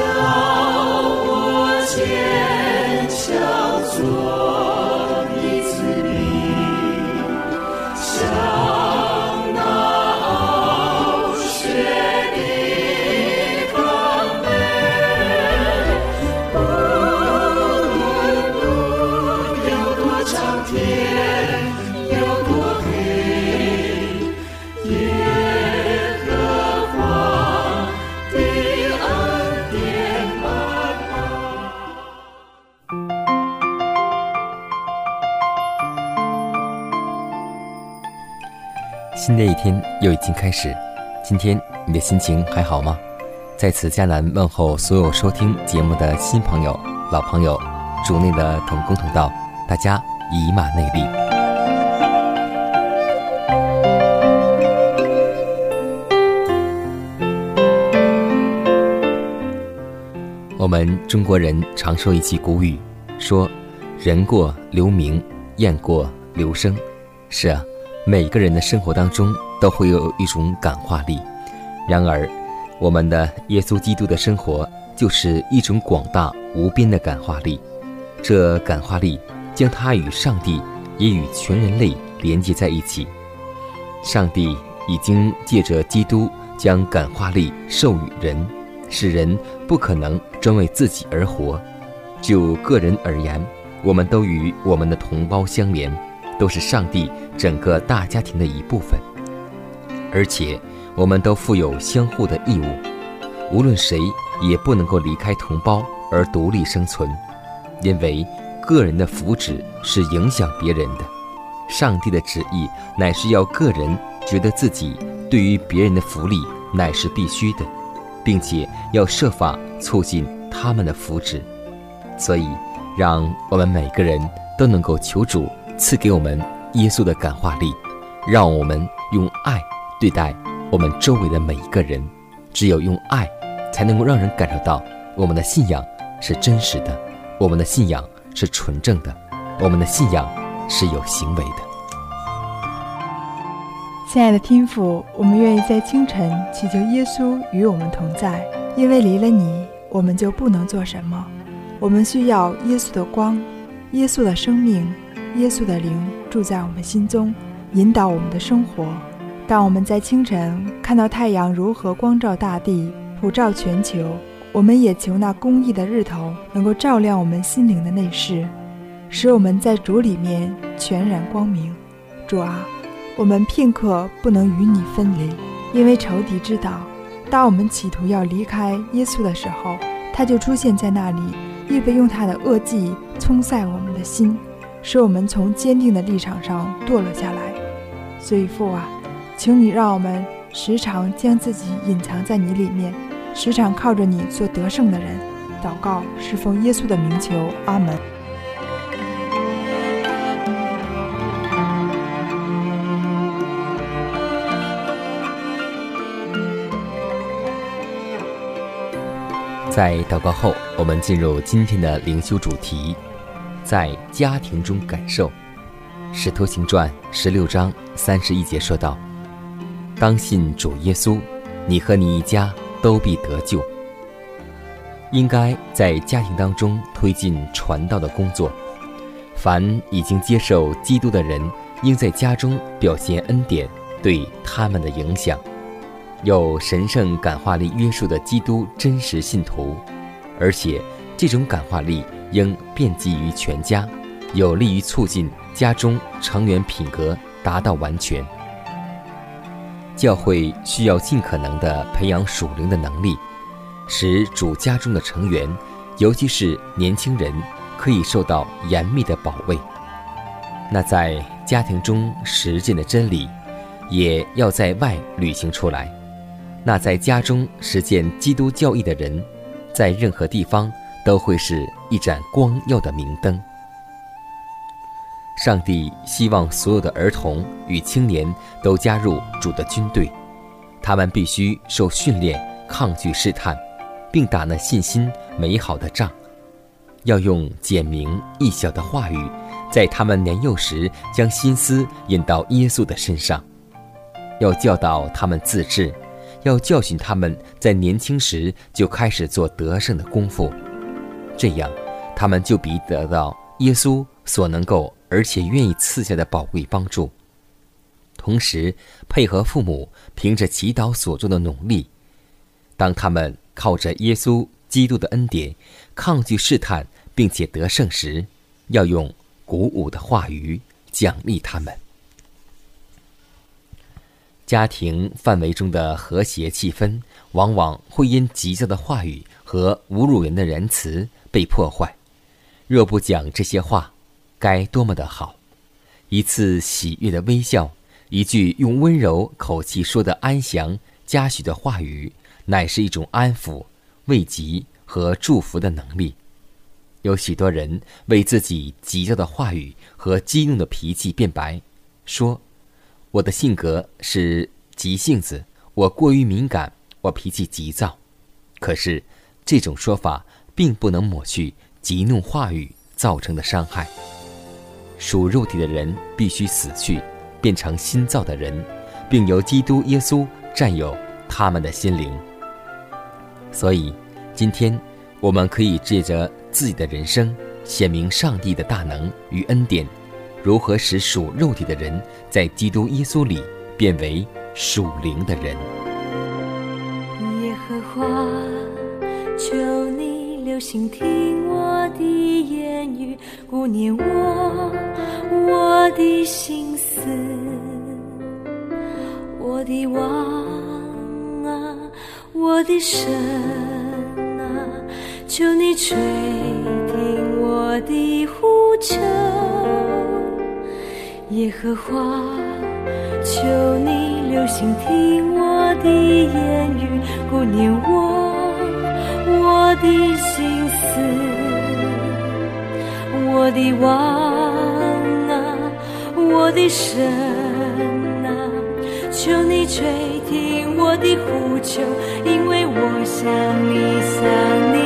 要我坚强做的一天又已经开始，今天你的心情还好吗？在此，迦南问候所有收听节目的新朋友、老朋友，主内的同工同道，大家以马内利。我们中国人常说一句古语，说“人过留名，雁过留声”，是啊。每个人的生活当中都会有一种感化力，然而，我们的耶稣基督的生活就是一种广大无边的感化力。这感化力将他与上帝也与全人类连接在一起。上帝已经借着基督将感化力授予人，使人不可能专为自己而活。就个人而言，我们都与我们的同胞相连。都是上帝整个大家庭的一部分，而且我们都负有相互的义务。无论谁也不能够离开同胞而独立生存，因为个人的福祉是影响别人的。上帝的旨意乃是要个人觉得自己对于别人的福利乃是必须的，并且要设法促进他们的福祉。所以，让我们每个人都能够求主。赐给我们耶稣的感化力，让我们用爱对待我们周围的每一个人。只有用爱，才能够让人感受到我们的信仰是真实的，我们的信仰是纯正的，我们的信仰是有行为的。亲爱的天父，我们愿意在清晨祈求耶稣与我们同在，因为离了你，我们就不能做什么。我们需要耶稣的光，耶稣的生命。耶稣的灵住在我们心中，引导我们的生活。当我们在清晨看到太阳如何光照大地、普照全球，我们也求那公义的日头能够照亮我们心灵的内室，使我们在主里面全然光明。主啊，我们片刻不能与你分离，因为仇敌知道，当我们企图要离开耶稣的时候，他就出现在那里，预备用他的恶计冲塞我们的心。使我们从坚定的立场上堕落下来，所以父啊，请你让我们时常将自己隐藏在你里面，时常靠着你做得胜的人。祷告是奉耶稣的名求，阿门。在祷告后，我们进入今天的灵修主题。在家庭中感受，《使徒行传》十六章三十一节说道：“当信主耶稣，你和你一家都必得救。”应该在家庭当中推进传道的工作。凡已经接受基督的人，应在家中表现恩典对他们的影响。有神圣感化力约束的基督真实信徒，而且这种感化力。应遍及于全家，有利于促进家中成员品格达到完全。教会需要尽可能地培养属灵的能力，使主家中的成员，尤其是年轻人，可以受到严密的保卫。那在家庭中实践的真理，也要在外履行出来。那在家中实践基督教义的人，在任何地方都会是一盏光耀的明灯。上帝希望所有的儿童与青年都加入主的军队，他们必须受训练，抗拒试探，并打那信心美好的仗。要用简明易晓的话语，在他们年幼时将心思引到耶稣的身上，要教导他们自制，要教训他们在年轻时就开始做得胜的功夫，这样他们就必得到耶稣所能够。而且愿意赐下的宝贵帮助，同时配合父母凭着祈祷所做的努力，当他们靠着耶稣基督的恩典抗拒试探并且得胜时，要用鼓舞的话语奖励他们。家庭范围中的和谐气氛，往往会因急躁的话语和侮辱人的言辞被破坏。若不讲这些话，该多么的好！一次喜悦的微笑，一句用温柔口气说的安详嘉许的话语，乃是一种安抚、慰藉和祝福的能力。有许多人为自己急躁的话语和激怒的脾气辩白，说：“我的性格是急性子，我过于敏感，我脾气急躁。”可是，这种说法并不能抹去激怒话语造成的伤害。属肉体的人必须死去，变成新造的人，并由基督耶稣占有他们的心灵。所以，今天我们可以借着自己的人生，显明上帝的大能与恩典，如何使属肉体的人在基督耶稣里变为属灵的人。心听我的言语，顾念我。我的心思，我的王啊，我的神啊，求你垂听我的呼求，耶和华，求你留心听我的言语，顾念我我的心思，我的王。我的神啊，求你垂听我的呼求，因为我想你想你。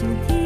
我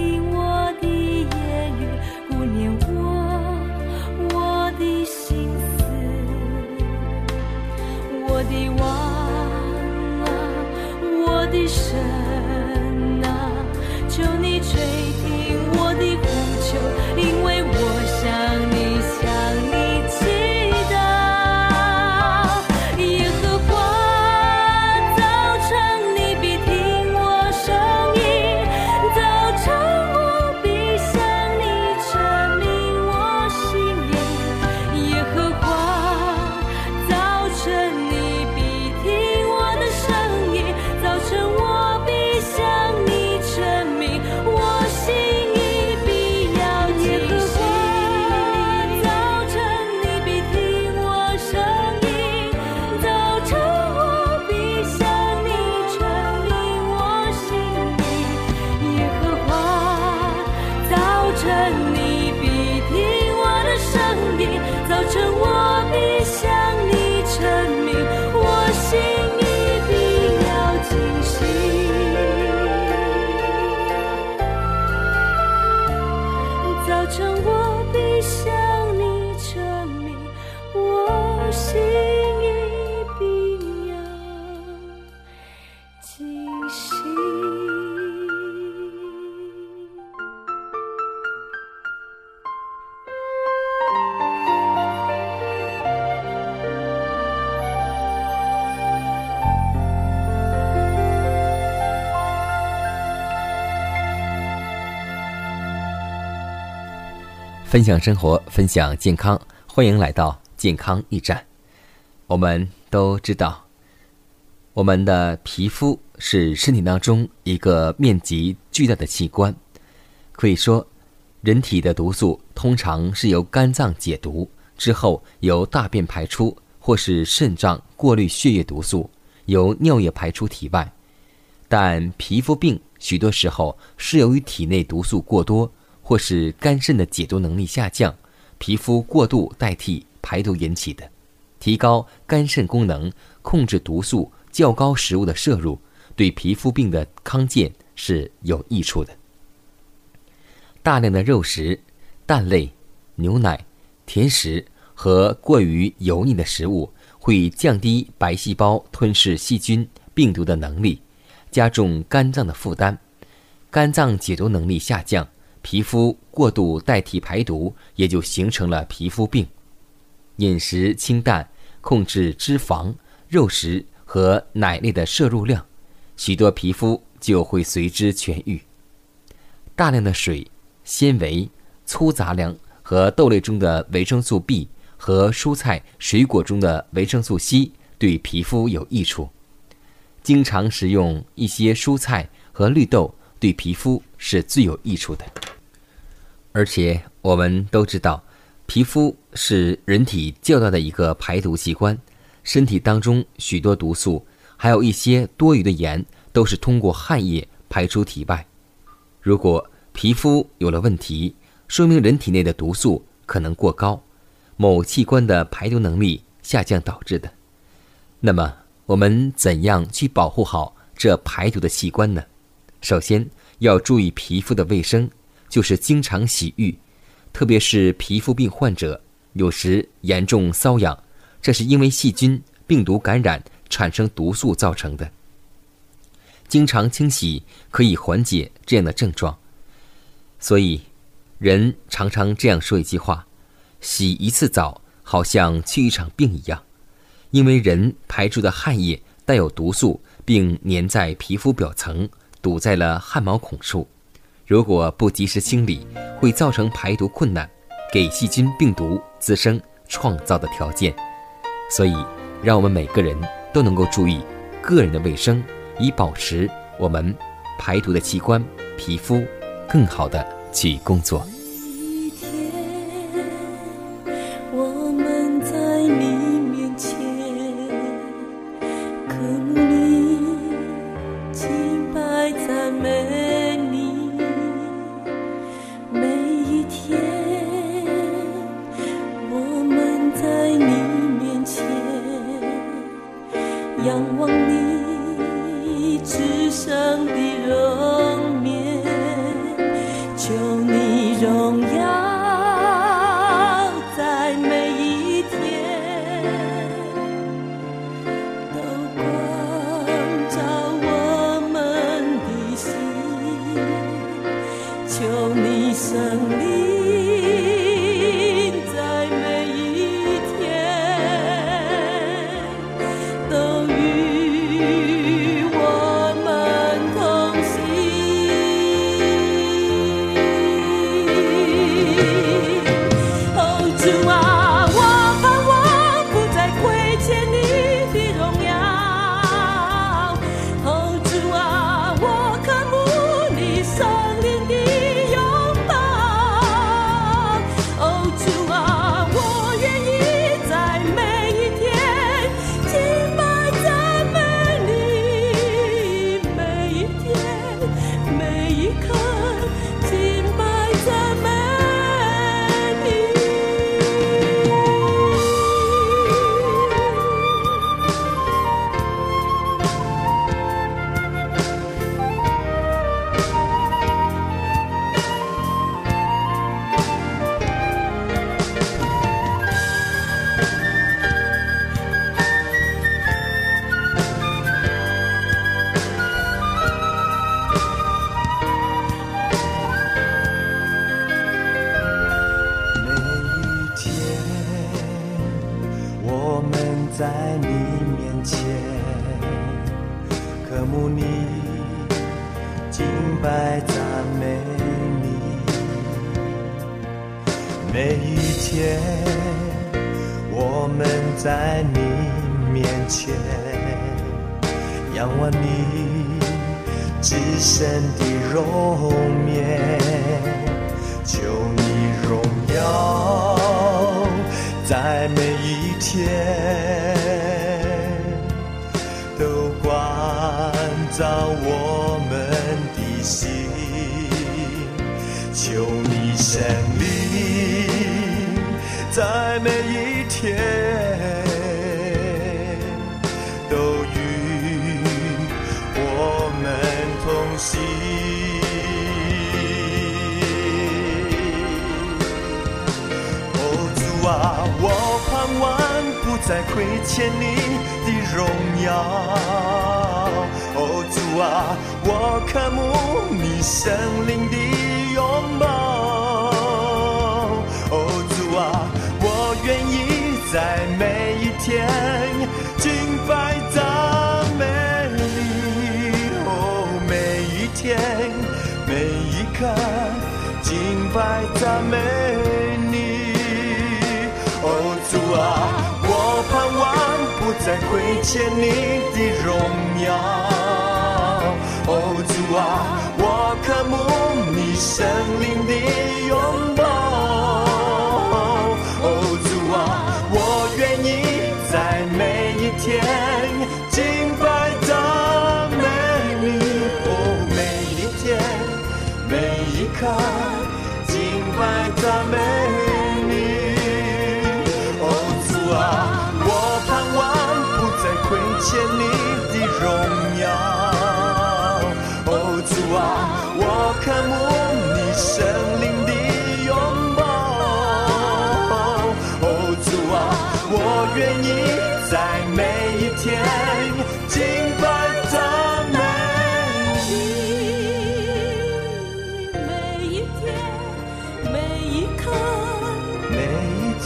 分享生活，分享健康，欢迎来到健康驿站。我们都知道，我们的皮肤是身体当中一个面积巨大的器官。可以说，人体的毒素通常是由肝脏解毒之后，由大便排出，或是肾脏过滤血液毒素，由尿液排出体外。但皮肤病许多时候是由于体内毒素过多。或是肝肾的解毒能力下降，皮肤过度代替排毒引起的。提高肝肾功能，控制毒素较高食物的摄入，对皮肤病的康健是有益处的。大量的肉食、蛋类、牛奶、甜食和过于油腻的食物，会降低白细胞吞噬细菌、病毒的能力，加重肝脏的负担，肝脏解毒能力下降。皮肤过度代替排毒，也就形成了皮肤病。饮食清淡，控制脂肪、肉食和奶类的摄入量，许多皮肤就会随之痊愈。大量的水、纤维、粗杂粮和豆类中的维生素 B 和蔬菜水果中的维生素 C 对皮肤有益处。经常食用一些蔬菜和绿豆，对皮肤是最有益处的。而且我们都知道，皮肤是人体较大的一个排毒器官，身体当中许多毒素，还有一些多余的盐，都是通过汗液排出体外。如果皮肤有了问题，说明人体内的毒素可能过高，某器官的排毒能力下降导致的。那么，我们怎样去保护好这排毒的器官呢？首先要注意皮肤的卫生。就是经常洗浴，特别是皮肤病患者，有时严重瘙痒，这是因为细菌、病毒感染产生毒素造成的。经常清洗可以缓解这样的症状。所以，人常常这样说一句话：“洗一次澡，好像去一场病一样。”因为人排出的汗液带有毒素，并粘在皮肤表层，堵在了汗毛孔处。如果不及时清理，会造成排毒困难，给细菌、病毒滋生创造的条件。所以，让我们每个人都能够注意个人的卫生，以保持我们排毒的器官——皮肤更好的去工作。你胜利在每一天都与我们同行。哦，主啊，我盼望不再亏欠你的荣耀。哦，主啊，我渴慕你圣灵的拥抱。看敬拜赞美你。哦，主啊，我盼望不再亏欠你的荣耀。哦，主啊，我渴慕你生灵的拥抱。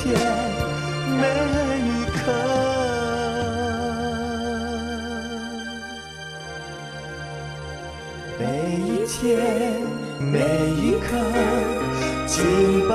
天，每一刻。每一天，每一刻，敬拜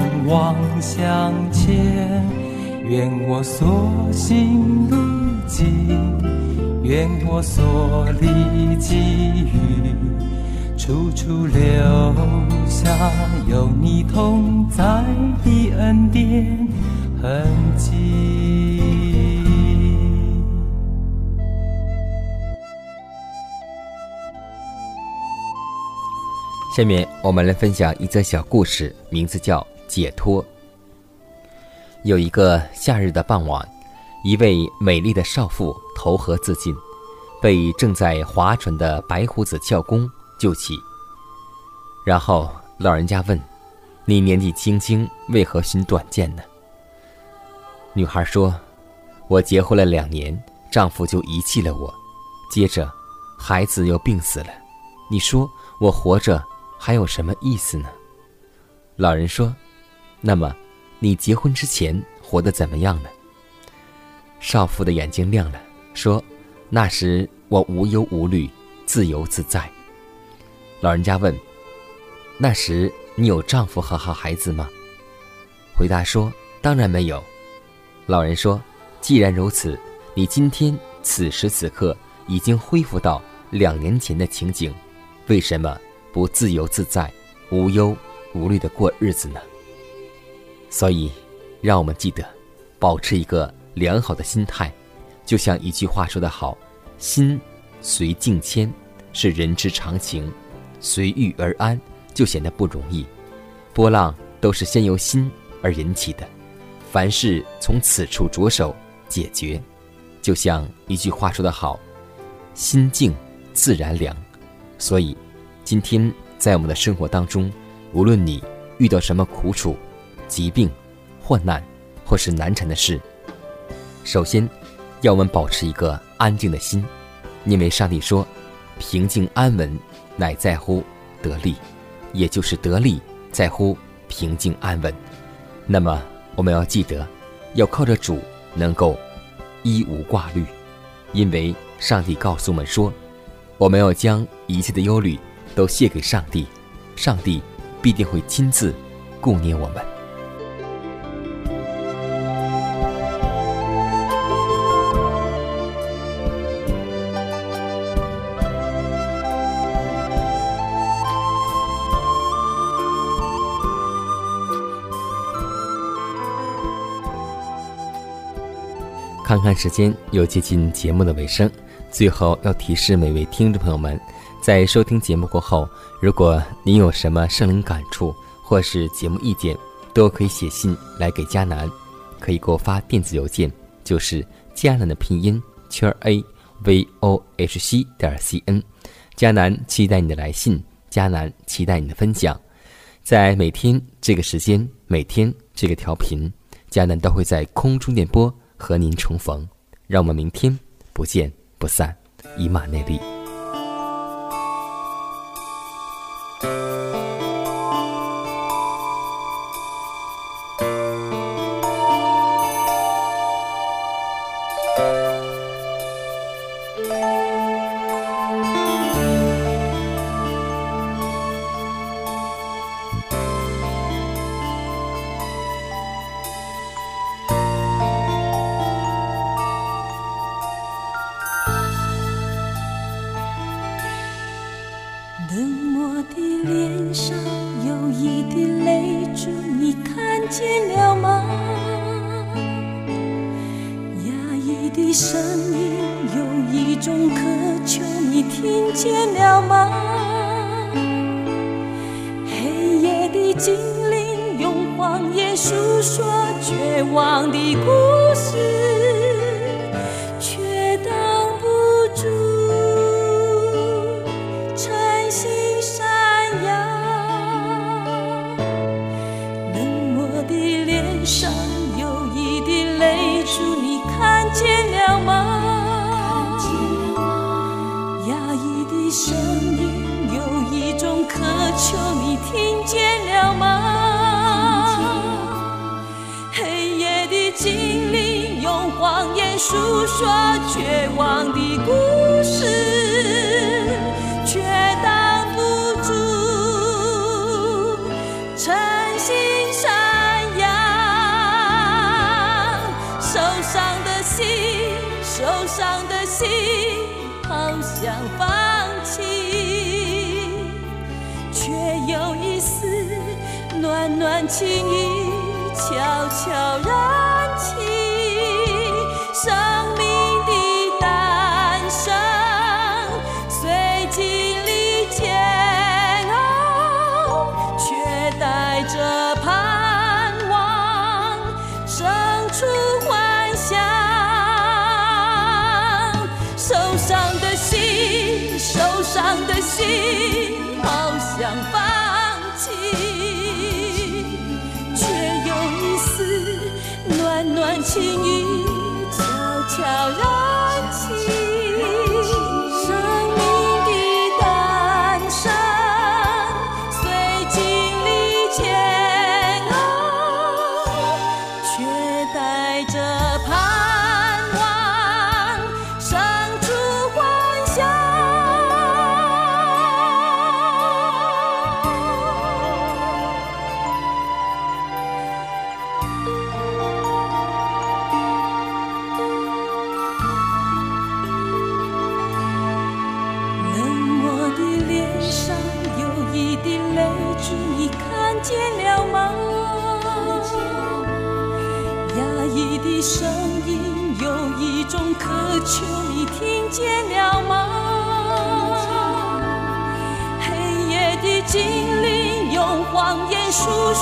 望向前。愿我所行路径，愿我所历际遇，处处留下有你同在的恩典痕迹。下面我们来分享一则小故事，名字叫《解脱》。有一个夏日的傍晚，一位美丽的少妇投河自尽，被正在划船的白胡子教工救起。然后老人家问：“你年纪轻轻，为何寻短见呢？”女孩说：“我结婚了两年，丈夫就遗弃了我，接着孩子又病死了，你说我活着还有什么意思呢？”老人说：“那么，你结婚之前活得怎么样呢？”少妇的眼睛亮了，说：“那时我无忧无虑，自由自在。”老人家问：“那时你有丈夫和好孩子吗？”回答说：“当然没有。”老人说：“既然如此，你今天此时此刻已经恢复到两年前的情景，为什么不自由自在、无忧无虑的过日子呢？”所以，让我们记得，保持一个。良好的心态，就像一句话说得好：“心随境迁，是人之常情；随遇而安，就显得不容易。波浪都是先由心而引起的，凡事从此处着手解决。就像一句话说得好：‘心静自然凉。’所以，今天在我们的生活当中，无论你遇到什么苦楚、疾病、患难，或是难缠的事。”首先，要我们保持一个安静的心，因为上帝说：“平静安稳，乃在乎得力，也就是得力在乎平静安稳。”那么，我们要记得，要靠着主能够一无挂虑，因为上帝告诉我们说：“我们要将一切的忧虑都卸给上帝，上帝必定会亲自顾念我们。”看看时间，又接近节目的尾声。最后要提示每位听众朋友们，在收听节目过后，如果您有什么圣灵感触或是节目意见，都可以写信来给迦南，可以给我发电子邮件，就是迦南的拼音圈 a v o h c 点 c n。迦南期待你的来信，迦南期待你的分享。在每天这个时间，每天这个调频，迦南都会在空中电波。和您重逢，让我们明天不见不散，以马内利。上有一滴泪珠你看见了吗？压抑的声音有一种渴求你听见了吗？黑夜的精灵用谎言诉说绝望的孤暖情意悄悄然情意。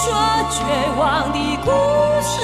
说绝望的故事，